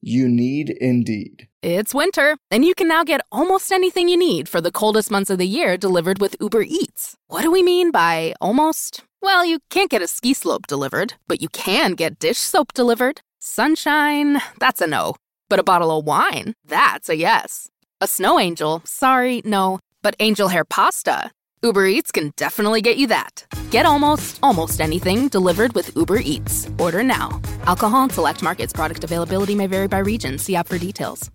You need Indeed. It's winter, and you can now get almost anything you need for the coldest months of the year delivered with Uber Eats. What do we mean by almost? Well, you can't get a ski slope delivered, but you can get dish soap delivered. Sunshine, that's a no. But a bottle of wine, that's a yes. A snow angel, sorry, no. But angel hair pasta, Uber Eats can definitely get you that. Get almost, almost anything delivered with Uber Eats. Order now. Alcohol and select markets product availability may vary by region. See app for details.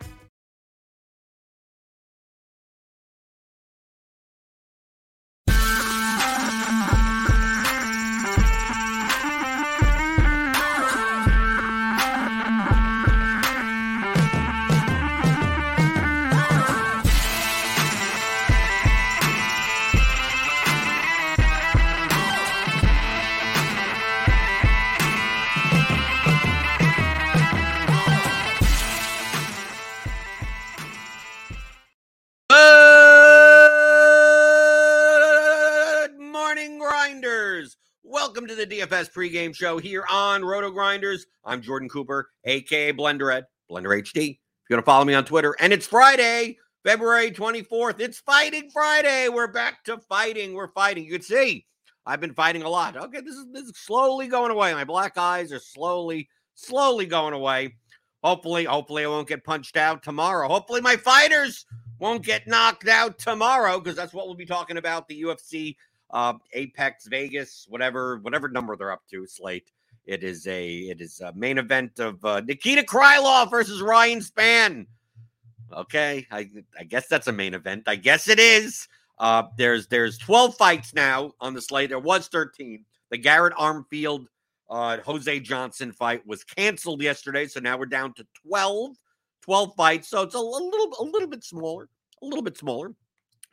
Welcome to the DFS pregame show here on RotoGrinders. I'm Jordan Cooper, aka Blender Ed, Blender HD. If you're gonna follow me on Twitter, and it's Friday, February 24th. It's Fighting Friday. We're back to fighting. We're fighting. You can see I've been fighting a lot. Okay, this is this is slowly going away. My black eyes are slowly, slowly going away. Hopefully, hopefully I won't get punched out tomorrow. Hopefully my fighters won't get knocked out tomorrow because that's what we'll be talking about the UFC uh, Apex Vegas, whatever whatever number they're up to slate. It is a it is a main event of uh, Nikita Krylov versus Ryan Spann. Okay, I I guess that's a main event. I guess it is. Uh, there's there's 12 fights now on the slate. There was 13. The Garrett Armfield uh, Jose Johnson fight was canceled yesterday, so now we're down to 12. 12 fights, so it's a little a little bit smaller, a little bit smaller.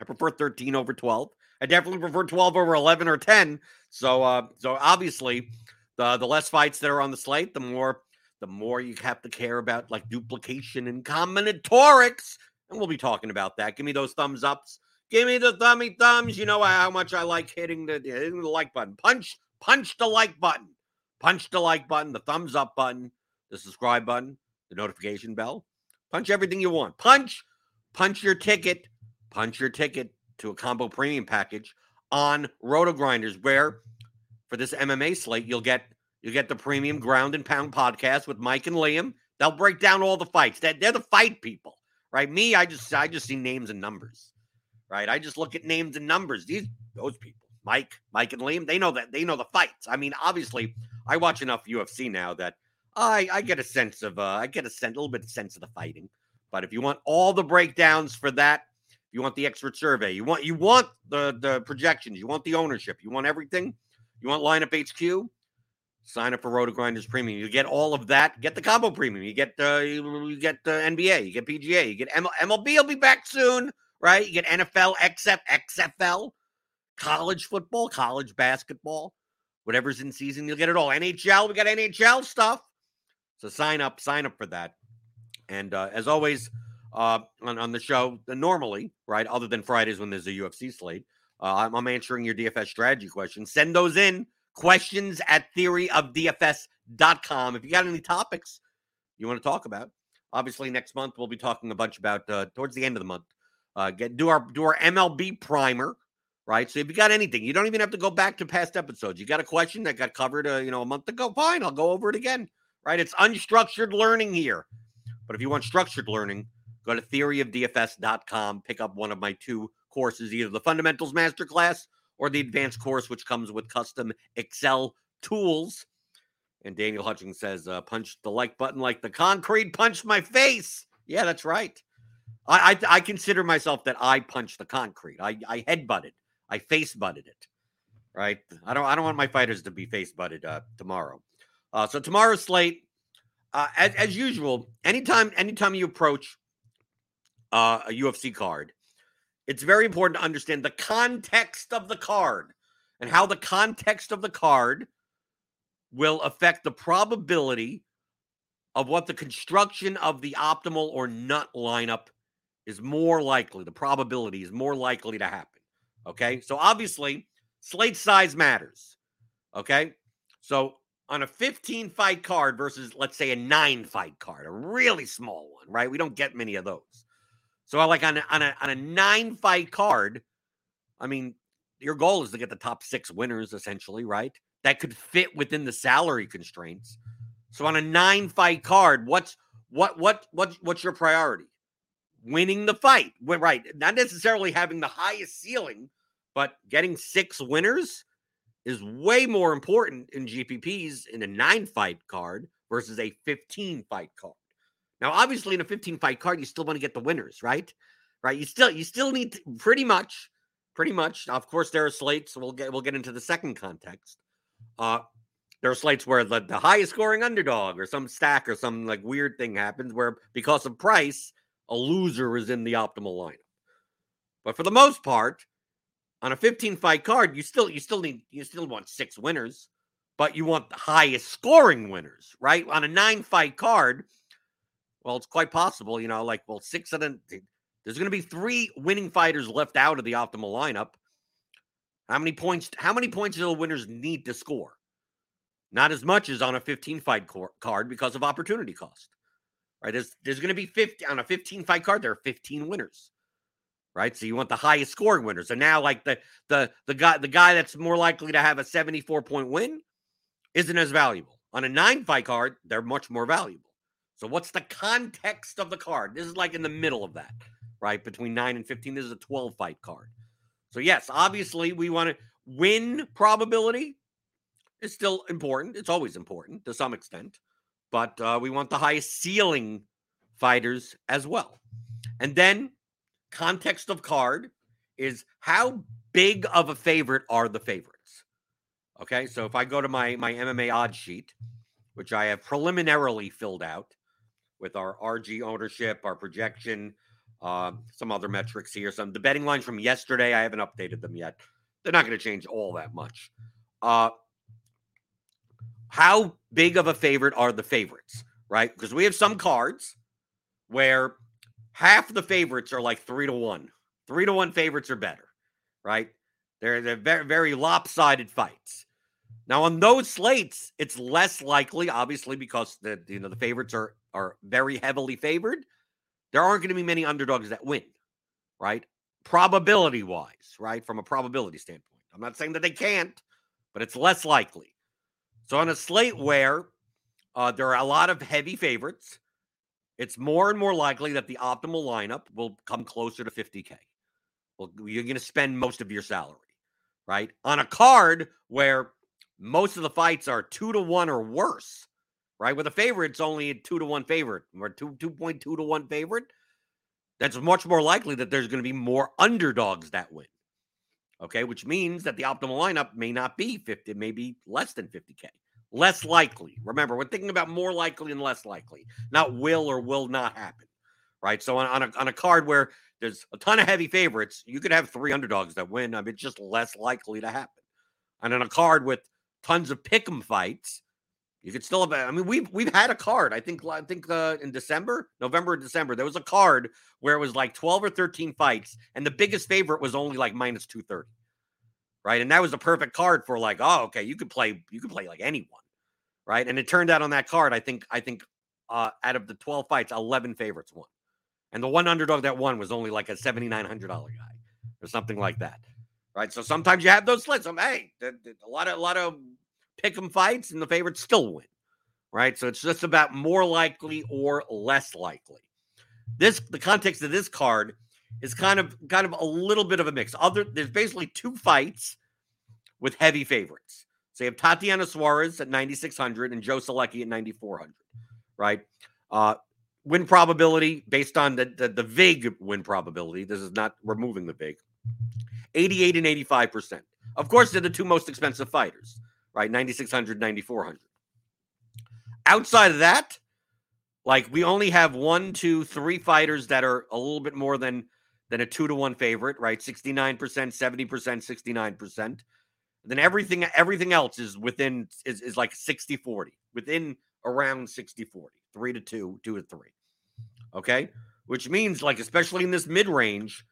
I prefer 13 over 12. I definitely prefer 12 over 11 or 10. So uh so obviously the the less fights that are on the slate, the more the more you have to care about like duplication and combinatorics. And we'll be talking about that. Give me those thumbs ups. Give me the thummy thumbs. You know how much I like hitting the, hitting the like button. Punch, punch the like button. Punch the like button, the thumbs up button, the subscribe button, the notification bell. Punch everything you want. Punch, punch your ticket, punch your ticket to a combo premium package on RotoGrinders, where for this MMA slate, you'll get you'll get the premium ground and pound podcast with Mike and Liam. They'll break down all the fights. They're, they're the fight people, right? Me, I just I just see names and numbers, right? I just look at names and numbers. These those people, Mike, Mike and Liam, they know that they know the fights. I mean, obviously, I watch enough UFC now that I I get a sense of uh I get a sense a little bit of sense of the fighting. But if you want all the breakdowns for that, you want the expert survey, you want you want the the projections, you want the ownership, you want everything, you want lineup HQ, sign up for RotoGrinders Premium. You get all of that. Get the combo premium. You get uh, you, get the NBA. You get PGA. You get ML, MLB. will be back soon, right? You get NFL, XF, XFL, college football, college basketball, whatever's in season. You'll get it all. NHL. We got NHL stuff. So sign up. Sign up for that. And uh, as always, uh, on on the show, normally, right, other than Fridays when there's a UFC slate, uh, I'm, I'm answering your DFS strategy questions. Send those in questions at theoryofdfs.com. If you got any topics you want to talk about, obviously next month we'll be talking a bunch about uh, towards the end of the month. Uh, get do our do our MLB primer, right? So if you got anything, you don't even have to go back to past episodes. You got a question that got covered, uh, you know, a month ago. Fine, I'll go over it again, right? It's unstructured learning here. But if you want structured learning, go to theoryofdfs.com, pick up one of my two courses, either the Fundamentals Masterclass or the Advanced course, which comes with custom Excel tools. And Daniel Hutchings says, uh, punch the like button like the concrete punched my face. Yeah, that's right. I, I, I consider myself that I punched the concrete. I, I head butted. I face butted it. Right. I don't I don't want my fighters to be face butted uh, tomorrow. Uh, so tomorrow's slate, uh, as, as usual, anytime anytime you approach uh, a UFC card, it's very important to understand the context of the card and how the context of the card will affect the probability of what the construction of the optimal or nut lineup is more likely. The probability is more likely to happen. Okay. So obviously, slate size matters. Okay. So on a 15 fight card versus, let's say, a nine fight card, a really small one, right? We don't get many of those. So, like on a, on a, on a nine fight card, I mean, your goal is to get the top six winners, essentially, right? That could fit within the salary constraints. So, on a nine fight card, what's what what what what's your priority? Winning the fight, right? Not necessarily having the highest ceiling, but getting six winners is way more important in GPPs in a nine fight card versus a 15 fight card. Now, obviously, in a 15 fight card, you still want to get the winners, right? Right. You still you still need to, pretty much, pretty much. Of course, there are slates. We'll get we'll get into the second context. Uh, there are slates where the, the highest scoring underdog or some stack or some like weird thing happens where because of price, a loser is in the optimal lineup. But for the most part, on a 15 fight card, you still you still need you still want six winners, but you want the highest scoring winners, right? On a nine fight card, well, it's quite possible, you know, like well, six of them there's going to be three winning fighters left out of the optimal lineup. How many points how many points do the winners need to score? Not as much as on a 15 fight card because of opportunity cost. Right? There's there's going to be 50 on a 15 fight card there are 15 winners right? So you want the highest scoring winners. So now, like the the the guy the guy that's more likely to have a 74 point win isn't as valuable. On a nine fight card, they're much more valuable. So what's the context of the card? This is like in the middle of that, right? Between nine and 15. This is a 12 fight card. So yes, obviously we want to win probability is still important. It's always important to some extent, but uh, we want the highest ceiling fighters as well. And then context of card is how big of a favorite are the favorites? Okay, so if I go to my my MMA odds sheet, which I have preliminarily filled out with our RG ownership, our projection, uh, some other metrics here, some the betting lines from yesterday. I haven't updated them yet. They're not going to change all that much. Uh, how big of a favorite are the favorites? Right, because we have some cards where half the favorites are like three to one. Three to one favorites are better, right? They're they're very very lopsided fights. Now on those slates, it's less likely, obviously, because the you know the favorites are are very heavily favored. There aren't going to be many underdogs that win, right? Probability wise, right? From a probability standpoint, I'm not saying that they can't, but it's less likely. So on a slate where uh, there are a lot of heavy favorites, it's more and more likely that the optimal lineup will come closer to 50K. Well, you're going to spend most of your salary, right? On a card where most of the fights are two to one or worse, right? With a favorite, it's only a two to one favorite or two, 2.2 to one favorite. That's much more likely that there's going to be more underdogs that win. Okay, which means that the optimal lineup may not be 50, maybe less than 50K less likely. Remember, we're thinking about more likely and less likely, not will or will not happen. Right. So on, on, a, on a card where there's a ton of heavy favorites, you could have three underdogs that win. I mean, it's just less likely to happen. And on a card with tons of pick'em fights, you could still have. I mean, we've we've had a card. I think I think uh, in December, November, December, there was a card where it was like twelve or thirteen fights, and the biggest favorite was only like minus two thirty right? And that was the perfect card for like, oh, okay, you could play, you could play like anyone, right? And it turned out on that card, I think, I think uh, out of the 12 fights, 11 favorites won. And the one underdog that won was only like a $7,900 guy or something like that. Right. So sometimes you have those slits. I'm, hey, a lot of, a lot of pick 'em fights and the favorites still win. Right. So it's just about more likely or less likely. this the context of this card is kind of kind of a little bit of a mix. Other there's basically two fights with heavy favorites. So you have Tatiana Suarez at 9600 and Joe Solecki at 9400, right? Uh, win probability based on the, the the VIG win probability. This is not removing the VIG. 88 and 85 percent. Of course, they're the two most expensive fighters, right? 9600, 9400. Outside of that, like we only have one, two, three fighters that are a little bit more than than a two to one favorite, right? 69%, 70%, 69%. Then everything everything else is within is, is like 60 40, within around 60 40, three to two, two to three. Okay. Which means, like, especially in this mid range,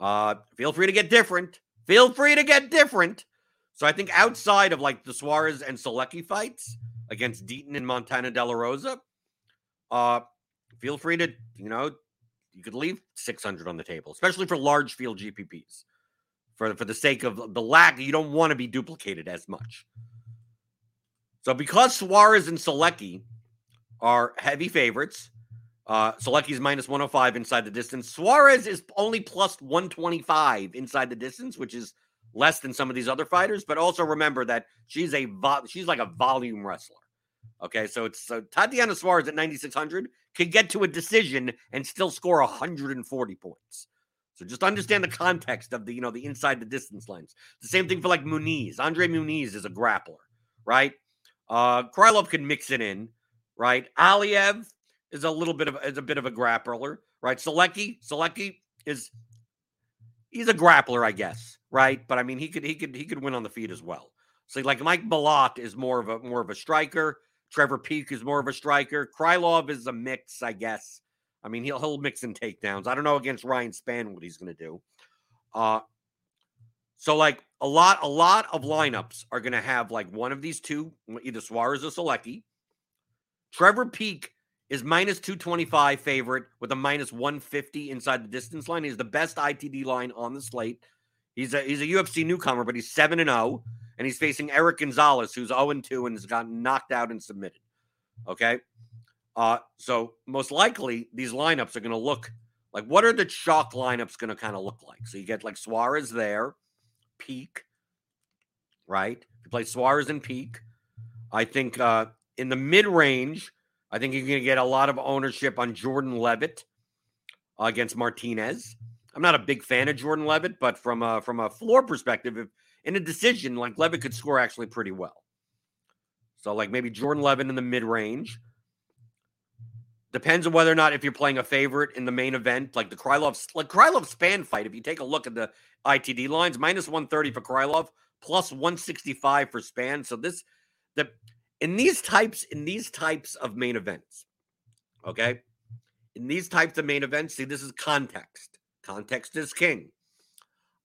uh, feel free to get different. Feel free to get different. So I think outside of like the Suarez and Solecki fights against Deaton and Montana De La Rosa, uh, feel free to, you know, you could leave 600 on the table, especially for large field GPPs. For, for the sake of the lack, you don't want to be duplicated as much. So because Suarez and Solecki are heavy favorites, uh, Solecki's minus 105 inside the distance. Suarez is only plus 125 inside the distance, which is less than some of these other fighters. But also remember that she's a vo- she's like a volume wrestler. Okay, so it's so Tatiana Suarez at 9600 can get to a decision and still score 140 points. So just understand the context of the you know the inside the distance lines. The same thing for like Muniz. Andre Muniz is a grappler, right? Uh Krylov can mix it in, right? Aliev is a little bit of is a bit of a grappler, right? Solecki, Solecki is he's a grappler, I guess, right? But I mean, he could he could he could win on the feet as well. So like Mike Malott is more of a more of a striker. Trevor Peek is more of a striker. Krylov is a mix, I guess. I mean, he'll he'll mix in takedowns. I don't know against Ryan Spann what he's going to do. Uh so like a lot a lot of lineups are going to have like one of these two, either Suarez or Solecki. Trevor Peek is minus 225 favorite with a minus 150 inside the distance line. He's the best ITD line on the slate. He's a he's a UFC newcomer, but he's 7 and 0 and he's facing Eric Gonzalez who's 0 and 2 and has gotten knocked out and submitted. Okay? Uh so most likely these lineups are going to look like what are the chalk lineups going to kind of look like? So you get like Suarez there, Peek, right? You play Suarez and Peek, I think uh in the mid-range I think you're going to get a lot of ownership on Jordan Leavitt uh, against Martinez. I'm not a big fan of Jordan Leavitt, but from a from a floor perspective, if, in a decision, like Leavitt could score actually pretty well. So like maybe Jordan Leavitt in the mid range. Depends on whether or not if you're playing a favorite in the main event, like the Krylov like Krylov Spann fight. If you take a look at the ITD lines, minus 130 for Krylov, plus 165 for Spann. So this the in these types in these types of main events okay in these types of main events see this is context context is king.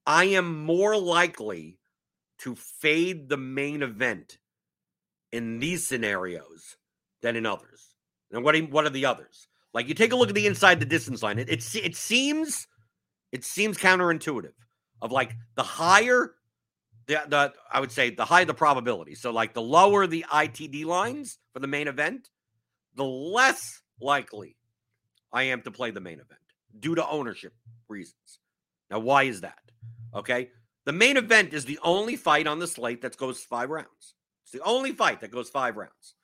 I am more likely to fade the main event in these scenarios than in others. And what, what are the others? Like you take a look at the mm-hmm. inside the distance line it, it, it seems it seems counterintuitive of like the higher the, the I would say the higher the probability. So like the lower the ITD lines for the main event, the less likely I am to play the main event due to ownership reasons. Now, why is that? Okay. The main event is the only fight on the slate that goes five rounds. It's the only fight that goes five rounds.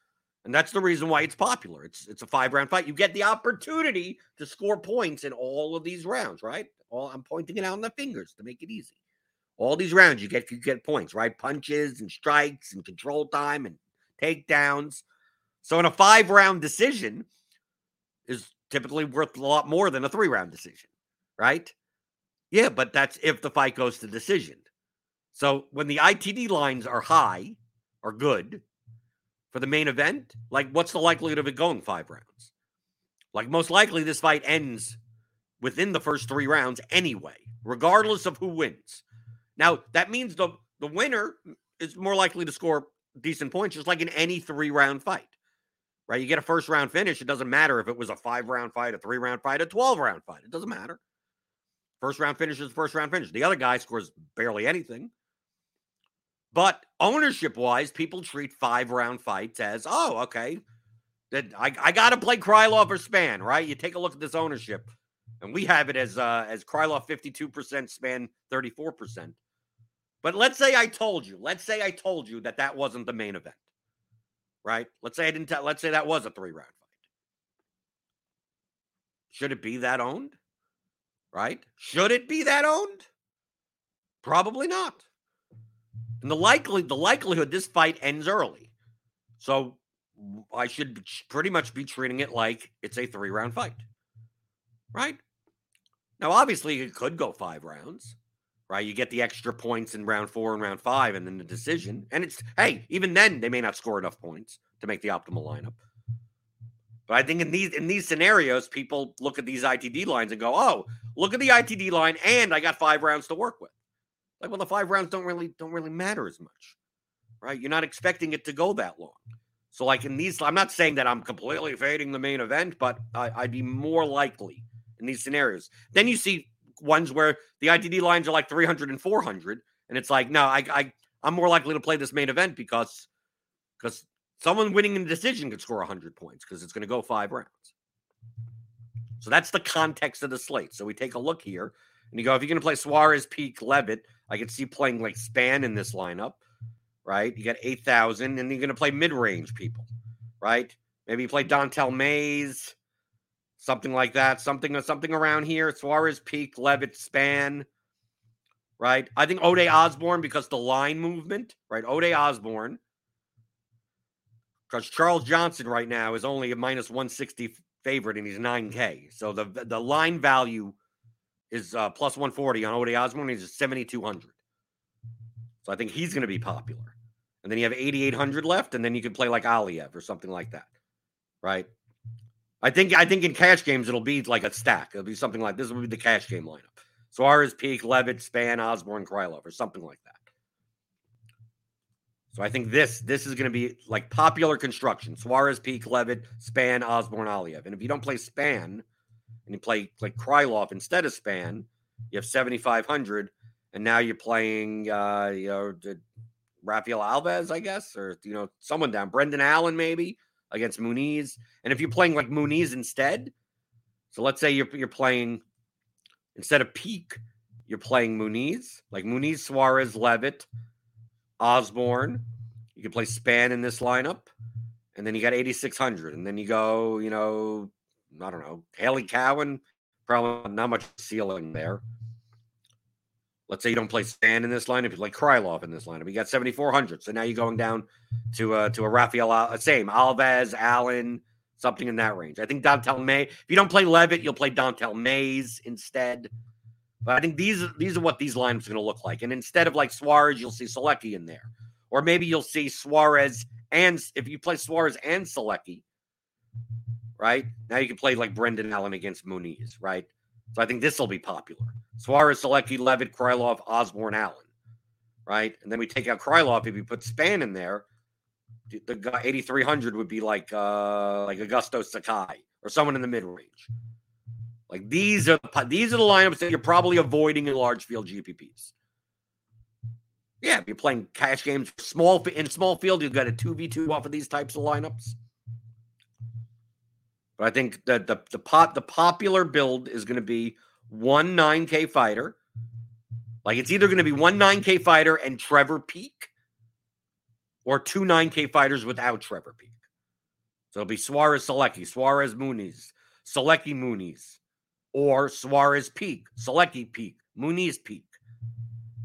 And that's the reason why it's popular. It's it's a five round fight. You get the opportunity to score points in all of these rounds, right? All I'm pointing it out on the fingers to make it easy. All these rounds, you get you get points, right? Punches and strikes and control time and takedowns. So in a five round decision is typically worth a lot more than a three round decision, right? Yeah, but that's if the fight goes to decision. So when the ITD lines are high or good for the main event, like what's the likelihood of it going five rounds? Like most likely this fight ends within the first three rounds anyway, regardless of who wins. Now, that means the, the winner is more likely to score decent points, just like in any three round fight, right? You get a first round finish. It doesn't matter if it was a five round fight, a three round fight, a 12 round fight. It doesn't matter. First round finish is first round finish. The other guy scores barely anything. But ownership wise, people treat five round fights as, oh, okay, That I, I got to play Krylov or Spann, right? You take a look at this ownership, and we have it as uh, as Krylov 52%, Spann 34%. But let's say I told you, let's say I told you that that wasn't the main event, right? Let's say I didn't tell, let's say that was a three round fight. Should it be that owned? Right? Should it be that owned? Probably not. And the likely the likelihood this fight ends early. So I should pretty much be treating it like it's a three round fight. Right? Now, obviously, it could go five rounds right? You get the extra points in round four and round five, and then the mm-hmm. decision. And it's hey, even then they may not score enough points to make the optimal lineup. But I think in these in these scenarios, people look at these ITD lines and go, "Oh, look at the ITD line, and I got five rounds to work with." Like, well, the five rounds don't really don't really matter as much, right? You're not expecting it to go that long. So, like in these, I'm not saying that I'm completely fading the main event, but I, I'd be more likely in these scenarios. Then you see ones where the ITD lines are like 300 and 400. And it's like, no, I, I, I'm more likely to play this main event because, because someone winning in the decision could score 100 points because it's going to go five rounds. So that's the context of the slate. So we take a look here and you go, if you're going to play Suarez, Peek, Leavitt, I could see playing like Spann in this lineup, right? You got 8,000 and you're going to play mid range people, right? Maybe you play Don'Tale Mayes, something like that, something something around here. Suarez, Peek, Leavitt, Spann, right? I think Ode Osborne because the line movement, right? Ode Osborne, because Charles Johnson right now is only a minus 160 favorite and he's 9K. So the the line value is uh, plus 140 on Ode Osborne. He's 7,200. So I think he's going to be popular. And then you have 8,800 left, and then you can play like Aliev or something like that, right? I think I think in cash games it'll be like a stack. It'll be something like this will be the cash game lineup. Suarez, Peek, Leavitt, Spann, Osborne, Krylov, or something like that. So I think this this is going to be like popular construction. Suarez, Peek, Leavitt, Spann, Osborne, Aliev. And if you don't play Spann and you play like Krylov instead of Spann, you have 7,500. And now you're playing, uh, you know, Rafael Alves, I guess, or, you know, someone down. Brendan Allen, maybe against Muniz. And if you're playing like Muniz instead, so let's say you're you're playing instead of Peek, you're playing Muniz, like Muniz, Suarez, Leavitt, Osborne. You can play Spann in this lineup, and then you got 8600, and then you go, you know, I don't know, Hailey Cowan, probably not much ceiling there. Let's say you don't play Spann in this lineup, you play Krylov in this lineup. You got 7,400. So now you're going down to uh, to a Rafael, uh, same Alves, Allen, something in that range. I think Don'Tale May. If you don't play Leavitt, you'll play Don'Tale Mayes instead. But I think these these are what these lineups are going to look like. And instead of like Suarez, you'll see Solecki in there, or maybe you'll see Suarez and if you play Suarez and Solecki, right now you can play like Brendan Allen against Muniz, right? So I think this will be popular. Suarez, Solecki, Leavitt, Krylov, Osborne, Allen. Right. And then we take out Krylov. If you put Spann in there, the guy 8300 would be like uh like Augusto Sakai or someone in the mid range. Like these are these are the lineups that you're probably avoiding in large field GPPs. Yeah, if you're playing cash games, small in small field, you've got a two v two off of these types of lineups. But I think that the the pot the popular build is going to be one 9K fighter. Like it's either going to be one 9K fighter and Trevor Peek or two 9K fighters without Trevor Peek. So it'll be Suarez Solecki, Suarez Muniz, Solecki Muniz, or Suarez Peek, Solecki Peek, Muniz Peek.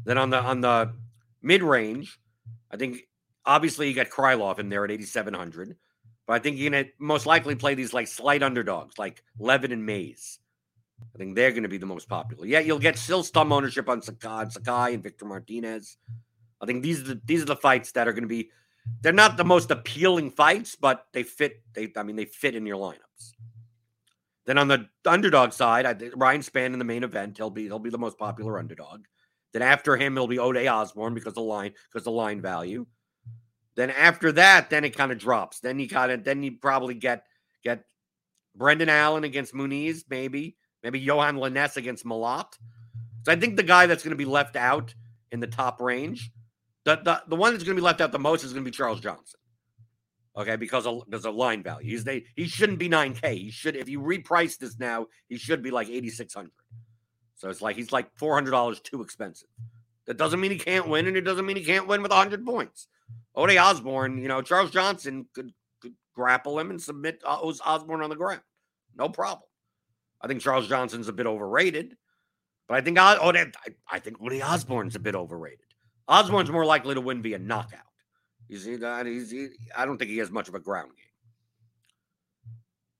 Then on the on the mid range, I think obviously you got Krylov in there at 8,700. But I think you're going to most likely play these like slight underdogs like Leavitt and Mayes. I think they're going to be the most popular. Yeah, you'll get still some ownership on Sakai, Sakai and Victor Martinez. I think these are the these are the fights that are going to be. They're not the most appealing fights, but they fit. They I mean they fit in your lineups. Then on the underdog side, I Ryan Spann in the main event, he'll be he'll be the most popular underdog. Then after him, it'll be Ode Osborne because the line because the line value. Then after that, then it kind of drops. Then you kind of then you probably get get Brendan Allen against Muniz, maybe maybe Yohan Lainesse against Malott. So I think the guy that's going to be left out in the top range, the, the the one that's going to be left out the most is going to be Charles Johnson. Okay, because of because of line value. He's they he shouldn't be 9K. He should if you reprice this now, he should be like 8600. So it's like he's like $400 too expensive. That doesn't mean he can't win, and it doesn't mean he can't win with 100 points. Ode Osborne, you know, Charles Johnson could, could grapple him and submit uh, Osborne on the ground. No problem. I think Charles Johnson's a bit overrated, but I think oh, I, I think Woody Osborne's a bit overrated. Mm-hmm. Osborne's more likely to win via knockout. He's, he's he, I don't think he has much of a ground game.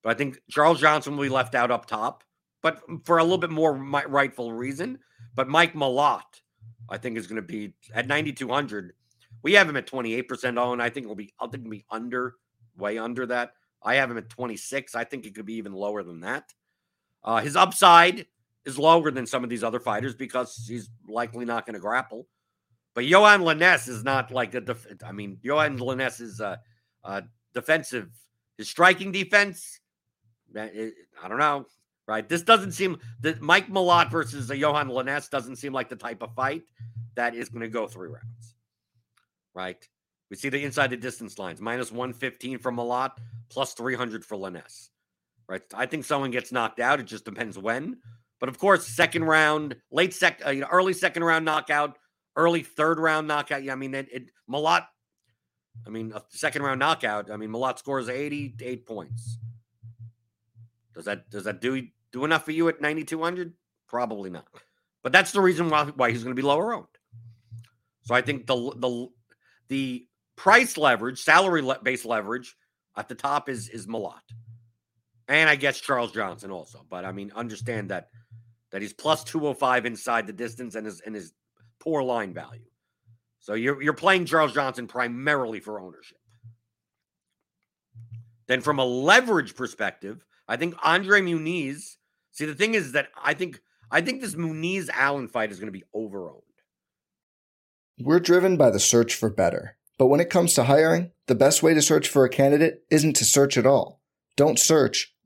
But I think Charles Johnson will be left out up top, but for a little bit more rightful reason. But Mike Malott, I think, is going to be at 9,200. We have him at 28% owned. I think it'll be, I think it'll be under, way under that. I have him at 26. I think it could be even lower than that. Uh, his upside is longer than some of these other fighters because he's likely not going to grapple. But Yohan Lainesse is not like a. Def- I mean, Yohan Lainesse is a, a, defensive. His striking defense, I don't know, right? This doesn't seem that Mike Malott versus a Yohan Lainesse doesn't seem like the type of fight that is going to go three rounds, right? We see the inside the distance lines minus 115 for Malott, plus 300 for Lainesse, right? I think someone gets knocked out. It just depends when. But of course, second round, late sec, uh, you know, early second round knockout, early third round knockout. Yeah, I mean, it, it Malott, I mean, a second round knockout. I mean, Malott scores 88 points. Does that does that do do enough for you at 9200? Probably not. But that's the reason why why he's going to be lower owned. So I think the the the price leverage, salary based leverage at the top is is Malott. And I guess Charles Johnson also. But I mean, understand that that he's plus 205 inside the distance and his and his poor line value. So you're you're playing Charles Johnson primarily for ownership. Then from a leverage perspective, I think Andre Muniz. See, the thing is that I think I think this Muniz Allen fight is going to be overowned. We're driven by the search for better. But when it comes to hiring, the best way to search for a candidate isn't to search at all. Don't search,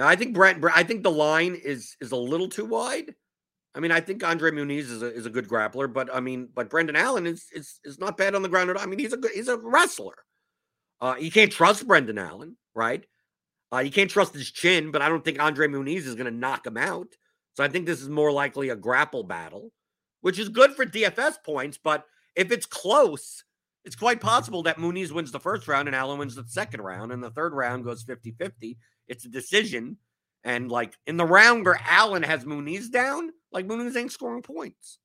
Now, I think Brent, I think the line is is a little too wide. I mean, I think Andre Muniz is a, is a good grappler, but I mean, but Brendan Allen is is is not bad on the ground at all. I mean, he's a good he's a wrestler. Uh, you can't trust Brendan Allen, right? Uh, you can't trust his chin, but I don't think Andre Muniz is going to knock him out. So I think this is more likely a grapple battle, which is good for DFS points. But if it's close, it's quite possible that Muniz wins the first round and Allen wins the second round, and the third round goes 50 50. It's a decision. And like in the round where Allen has Muniz down, like Muniz ain't scoring points.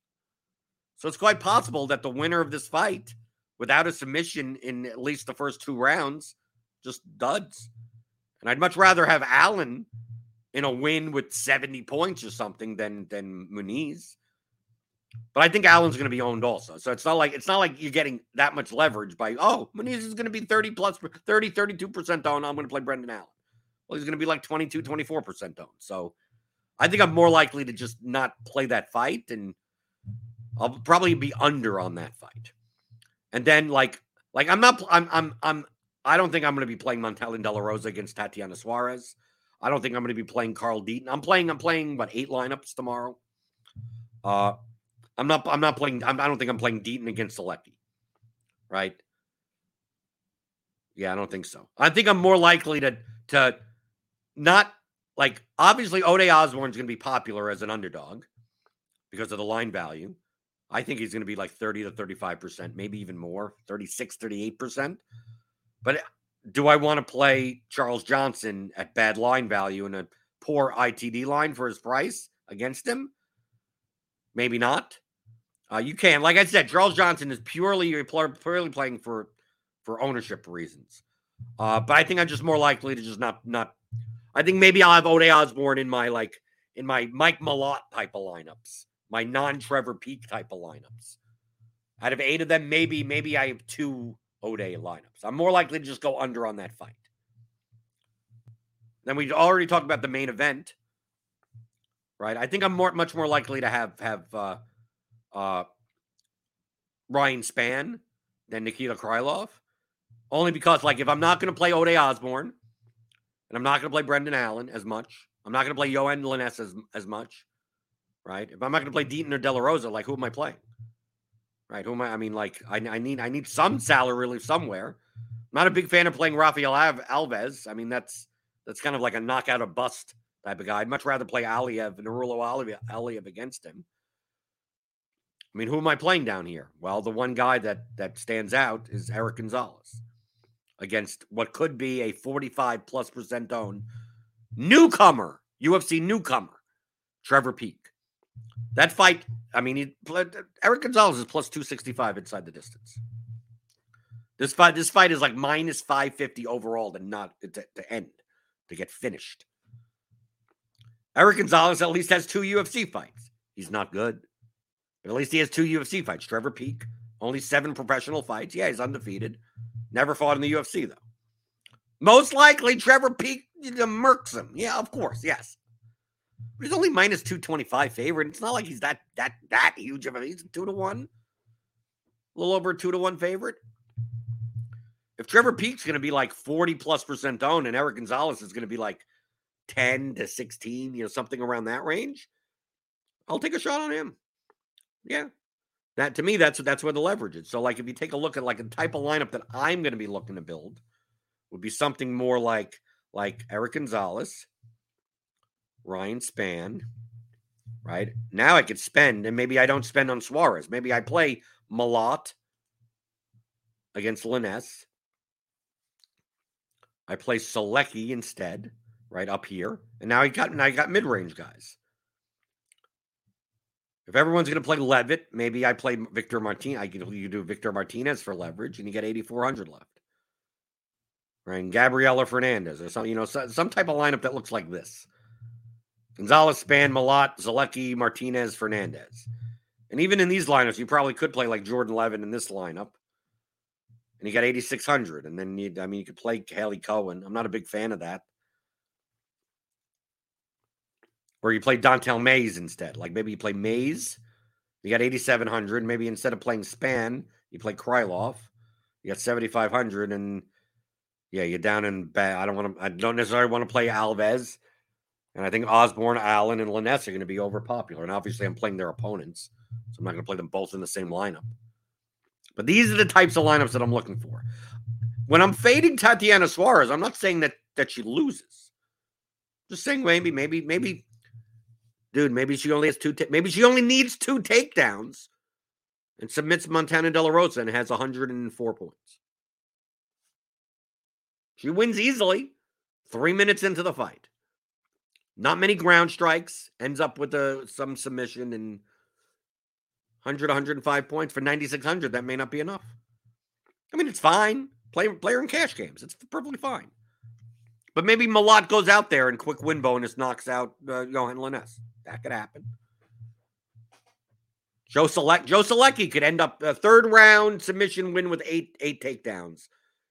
So it's quite possible that the winner of this fight, without a submission in at least the first two rounds, just duds. And I'd much rather have Allen in a win with 70 points or something than than Muniz. But I think Allen's going to be owned also. So it's not like it's not like you're getting that much leverage by oh, Muniz is going to be 30 plus 30 32% owned. I'm going to play Brendan Allen. Well, he's going to be like 22 24% owned. So I think I'm more likely to just not play that fight and I'll probably be under on that fight. And then like like I'm not I'm I'm I'm I don't think I'm going to be playing Montana De La Rosa against Tatiana Suarez. I don't think I'm going to be playing Carl Deaton. I'm playing I'm playing what eight lineups tomorrow. Uh, I'm not. I'm not playing. I'm, I don't think I'm playing Deaton against Solecki. Right. Yeah, I don't think so. I think I'm more likely to to not like obviously Ode Osborne's going to be popular as an underdog because of the line value. I think he's going to be like 30 to 35%, maybe even more, 36, 38%. But do I want to play Charles Johnson at bad line value and a poor ITD line for his price against him? Maybe not. Uh, you can, like I said, Charles Johnson is purely purely playing for for ownership reasons. Uh, but I think I'm just more likely to just not not. I think maybe I'll have Ode Osborne in my like in my Mike Malott type of lineups, my non Trevor Peek type of lineups. Out of eight of them, maybe maybe I have two Ode lineups. I'm more likely to just go under on that fight. Then we already talked about the main event, right? I think I'm more much more likely to have have uh, uh, Ryan Spann than Nikita Krylov, only because like if I'm not going to play Ode Osborne, and I'm not going to play Brendan Allen as much, I'm not going to play Yohan Lainesse as as much, right? If I'm not going to play Deaton or De La Rosa, like who am I playing? right? Who am I? I mean, like, I, I need I need some salary relief somewhere. I'm not a big fan of playing Rafael Alves. I mean, that's that's kind of like a knockout or bust type of guy. I'd much rather play Aliev and Nurullo Aliev against him. I mean, who am I playing down here? Well, the one guy that that stands out is Eric Gonzalez against what could be a 45 plus percent own newcomer, UFC newcomer, Trevor Peek. That fight, I mean, he, Eric Gonzalez is plus 265 inside the distance. This fight, this fight is like minus 550 overall to not to, to end, to get finished. Eric Gonzalez at least has two UFC fights. He's not good, but at least he has two UFC fights. Trevor Peek, only seven professional fights. Yeah, he's undefeated. Never fought in the UFC, though. Most likely, Trevor Peek murks him. Yeah, of course. Yes. He's only minus 225 favorite. It's not like he's that that that huge of a he's two to one. A little over two to one favorite. If Trevor Peek's going to be like 40 plus percent owned and Eric Gonzalez is to be like 10 to 16, you know, something around that range, I'll take a shot on him. Yeah. That to me, that's that's where the leverage is. So, like, if you take a look at like a type of lineup that I'm going to be looking to build, would be something more like like Eric Gonzalez, Ryan Spann, right? Now I could spend, and maybe I don't spend on Suarez. Maybe I play Malott against Lainesse. I play Solecki instead, right up here. And now I got now I got mid-range guys. If everyone's going to play Leavitt, maybe I play Victor Martinez. I can you do Victor Martinez for leverage, and you get 8,400 left. Right, and Gabriella Fernandes or some, you know, some, some type of lineup that looks like this. Gonzalez, Spann, Malott, Solecki, Martinez, Fernandez. And even in these lineups, you probably could play like Jordan Leavitt in this lineup. And you got 8,600. And then you, I mean, you could play Hailey Cowan. I'm not a big fan of that. Or you play Don'Tale Mayes instead. Like maybe you play Mayes. You got 8,700. Maybe instead of playing Spann, you play Krylov. You got 7,500. And yeah, you're down in bad. I don't want to, I don't necessarily want to play Alves. And I think Osborne, Allen, and Lainesse are going to be overpopular. And obviously, I'm playing their opponents. So I'm not going to play them both in the same lineup. But these are the types of lineups that I'm looking for. When I'm fading Tatiana Suarez, I'm not saying that that she loses. Just saying maybe, maybe, maybe, dude, maybe she only has two. Ta- maybe she only needs two takedowns and submits Montana De La Rosa and has 104 points. She wins easily three minutes into the fight. Not many ground strikes. Ends up with a some submission and 100, 105 points for 9,600. That may not be enough. I mean, it's fine. Play player in cash games. It's perfectly fine. But maybe Malott goes out there and quick win bonus knocks out uh, Yohan Lainesse. That could happen. Joe Joe Solecki could end up a third round submission win with eight eight takedowns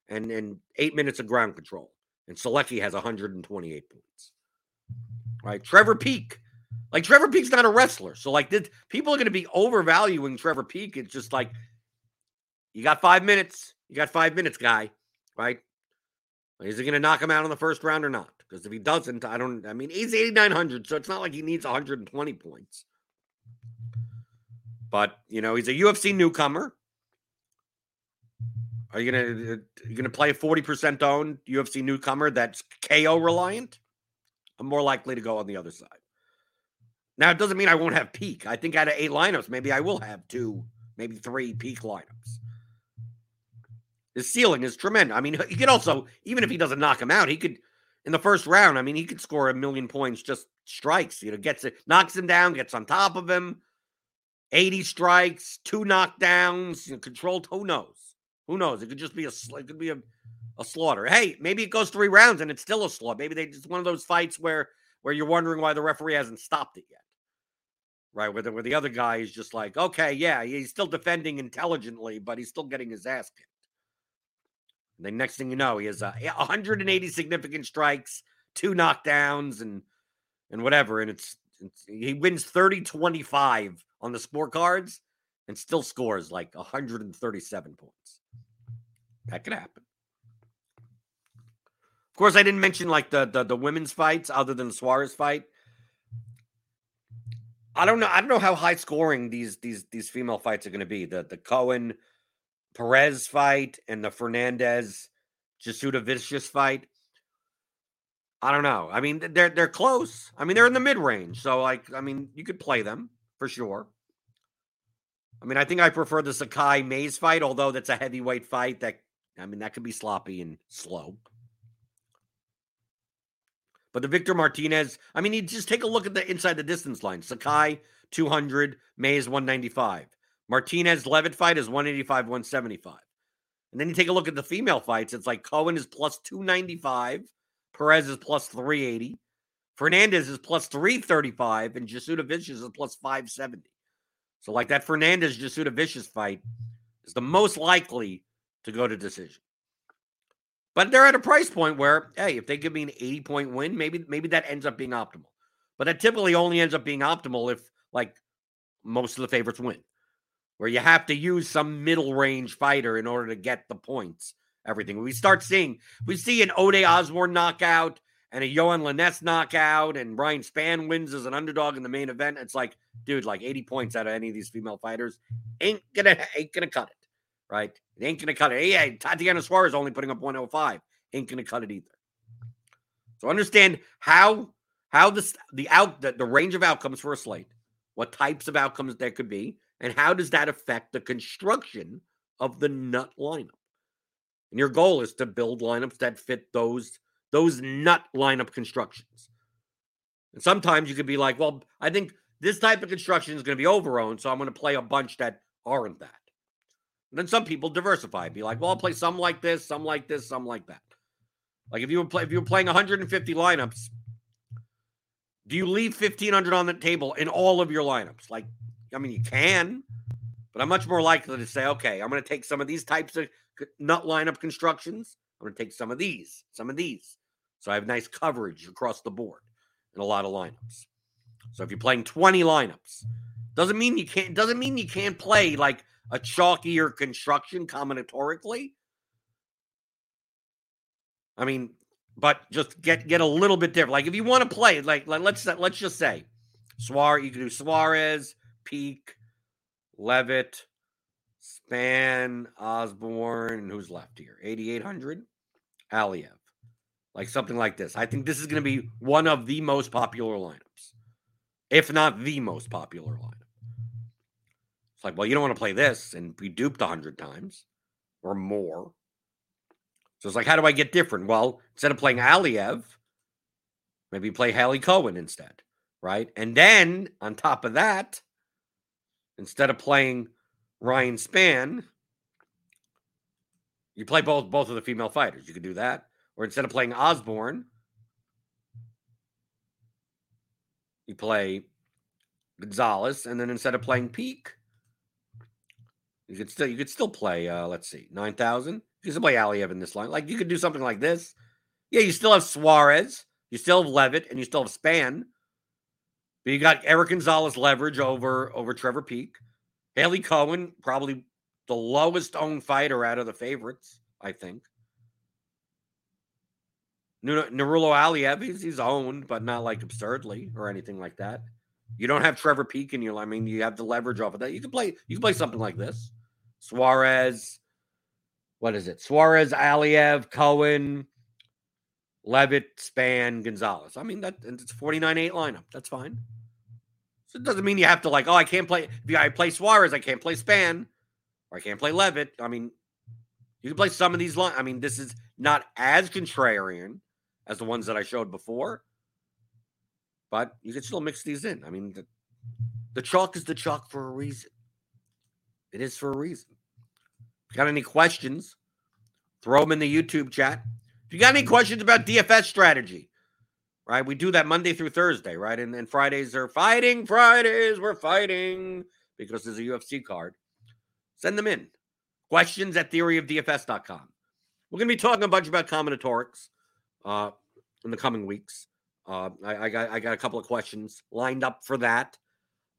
and and eight minutes of ground control. And Solecki has 128 points right? Trevor Peek. Like Trevor Peek's not a wrestler. So like this, people are going to be overvaluing Trevor Peek. It's just like you got 5 minutes. You got 5 minutes, guy, right? Is he going to knock him out in the first round or not? Because if he doesn't, I don't I mean, he's 8900, so it's not like he needs 120 points. But you know, he's a UFC newcomer. Are you gonna uh, you gonna play a forty percent owned UFC newcomer that's KO reliant? I'm more likely to go on the other side. Now it doesn't mean I won't have Peek. I think out of eight lineups, maybe I will have two, maybe three Peek lineups. His ceiling is tremendous. I mean, he could also, even if he doesn't knock him out, he could in the first round. I mean, he could score a million points just strikes. You know, gets it, knocks him down, gets on top of him. 80 strikes, two knockdowns, you know, controlled. Who knows? Who knows? It could just be a it could be a, a slaughter. Hey, maybe it goes three rounds and it's still a slaughter. Maybe they just one of those fights where where you're wondering why the referee hasn't stopped it yet. Right, where the, where the other guy is just like, okay, yeah, he's still defending intelligently, but he's still getting his ass kicked. And the next thing you know, he has uh, 180 significant strikes, two knockdowns, and and whatever. And it's, it's he wins 30 25 on the scorecards and still scores like 137 points. That could happen. Of course, I didn't mention like the, the the women's fights other than the Suarez fight. I don't know. I don't know how high scoring these these these female fights are going to be. The the Cowan Perez fight and the Fernandes Jasudavicius fight. I don't know. I mean, they're they're close. I mean, they're in the mid range, so like, I mean, you could play them for sure. I mean, I think I prefer the Sakai Mayes fight, although that's a heavyweight fight. That I mean, that could be sloppy and slow. But the Victor Martinez, I mean, you just take a look at the inside the distance line. Sakai 200, Mayes 195. Martinez Leavitt fight is 185, 175. And then you take a look at the female fights. It's like Cowan is plus 295, Perez is plus 380, Fernandes is plus 335, and Jasudavicius is plus 570. So, like that Fernandes Jasudavicius fight is the most likely to go to decision. But they're at a price point where, hey, if they give me an 80 point win, maybe maybe that ends up being optimal. But that typically only ends up being optimal if like most of the favorites win where you have to use some middle range fighter in order to get the points. Everything we start seeing, we see an Ode Osborne knockout and a Yohan Lainesse knockout, and Ryan Spann wins as an underdog in the main event. It's like, dude, like 80 points out of any of these female fighters ain't gonna ain't gonna cut it, right? It ain't gonna cut it. Hey, Tatiana Suarez only putting up 105, ain't gonna cut it either. So understand how how this the out the, the range of outcomes for a slate, what types of outcomes there could be, and how does that affect the construction of the nut lineup? And your goal is to build lineups that fit those those nut lineup constructions. And sometimes you could be like, well, I think this type of construction is going to be overowned, so I'm going to play a bunch that aren't that. And then some people diversify, be like, well, I'll play some like this, some like this, some like that. Like if you were play, if you were playing 150 lineups, do you leave 1500 on the table in all of your lineups? Like I mean, you can, but I'm much more likely to say, okay, I'm going to take some of these types of nut lineup constructions. I'm going to take some of these, some of these. So I have nice coverage across the board in a lot of lineups. So if you're playing 20 lineups, doesn't mean you can't doesn't mean you can't play like a chalkier construction combinatorically. I mean, but just get get a little bit different. Like if you want to play, like, like let's let's just say Suarez, you can do Suarez, Peek, Leavitt, Spann, Osborne, who's left here? 8,800? Aliev. Like something like this. I think this is going to be one of the most popular lineups, if not the most popular lineup. It's like, well, you don't want to play this and be duped a hundred times or more. So it's like, how do I get different? Well, instead of playing Aliev, maybe play Hailey Cowan instead, right? And then on top of that, Instead of playing Ryan Spann, you play both both of the female fighters. You could do that. Or instead of playing Osborne, you play Gonzalez, and then instead of playing Peek, you could still you could still play. Uh, let's see, nine thousand. You could still play Aliev in this line. Like you could do something like this. Yeah, you still have Suarez, you still have Leavitt, and you still have Spann. But you got Eric Gonzalez leverage over over Trevor Peek. Hailey Cowan, probably the lowest owned fighter out of the favorites, I think. Nurullo Aliev, he's, he's owned, but not like absurdly or anything like that. You don't have Trevor Peek in your. I mean, you have the leverage off of that. You can play. You can play something like this. Suarez. What is it? Suarez, Aliev, Cowan, Leavitt, Spann, Gonzalez. I mean, that it's 49-8 lineup. That's fine. So it doesn't mean you have to like, oh, I can't play. If I play Suarez, I can't play Spann, or I can't play Leavitt. I mean, you can play some of these lines. I mean, this is not as contrarian as the ones that I showed before, but you can still mix these in. I mean, the, the chalk is the chalk for a reason. It is for a reason. If you got any questions, throw them in the YouTube chat. You got any questions about DFS strategy, right? We do that Monday through Thursday, right? And then Fridays are fighting Fridays. We're fighting because there's a UFC card. Send them in. Questions at theoryofdfs.com. We're going to be talking a bunch about combinatorics uh, in the coming weeks. Uh, I, I, got I got a couple of questions lined up for that.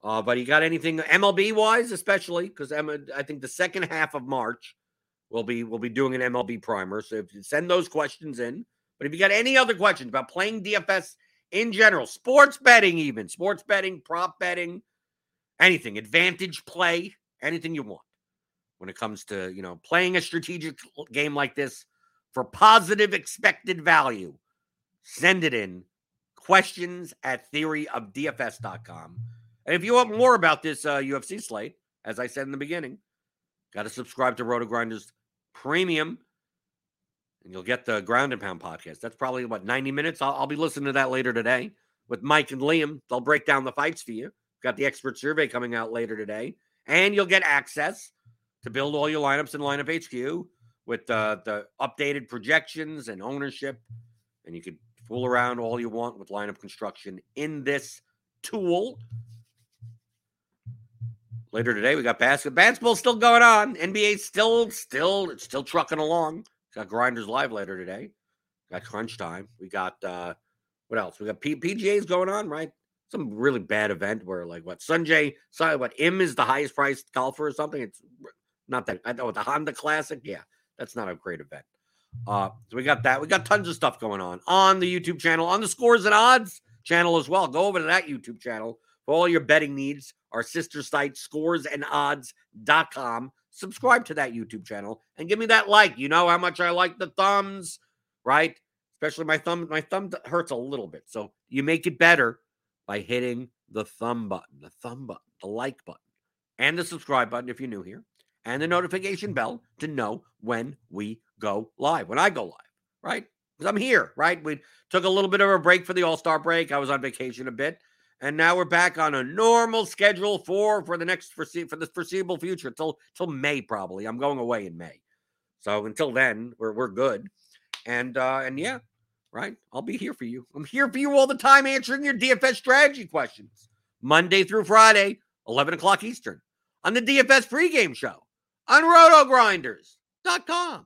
Uh, but you got anything MLB wise, especially because I think the second half of March we'll be we'll be doing an MLB primer. So if you send those questions in, but if you got any other questions about playing DFS in general, sports betting, even sports betting, prop betting, anything, advantage play, anything you want when it comes to you know playing a strategic game like this for positive expected value, send it in. Questions at theoryofdfs.com. And if you want more about this uh, UFC slate, as I said in the beginning, got to subscribe to RotoGrinders Premium, and you'll get the Ground and Pound podcast. That's probably what 90 minutes. I'll, I'll be listening to that later today with Mike and Liam. They'll break down the fights for you. Got the expert survey coming out later today, and you'll get access to build all your lineups in Lineup HQ with uh, the updated projections and ownership, and you can fool around all you want with lineup construction in this tool. Later today, we got basketball. Basketball still going on. NBA still, still, it's still trucking along. Got Grinders live later today. Got crunch time. We got uh what else? We got P- PGA's going on, right? Some really bad event where like what Sungjae, sorry, what Im is the highest priced golfer or something. It's not that I know the Honda Classic. Yeah, that's not a great event. Uh, so we got that. We got tons of stuff going on on the YouTube channel, on the scores and odds channel as well. Go over to that YouTube channel for all your betting needs. Our sister site, scoresandodds.com. Subscribe to that YouTube channel and give me that like. You know how much I like the thumbs, right? Especially my thumb. My thumb hurts a little bit. So you make it better by hitting the thumb button, the thumb button, the like button, and the subscribe button if you're new here, and the notification bell to know when we go live, when I go live, right? Because I'm here, right? We took a little bit of a break for the All Star break. I was on vacation a bit, and now we're back on a normal schedule for for the next for the foreseeable future till till May probably. I'm going away in May, so until then we're we're good, and uh and yeah, right. I'll be here for you. I'm here for you all the time, answering your DFS strategy questions, Monday through Friday, 11 o'clock Eastern, on the DFS pregame show on RotoGrinders.com.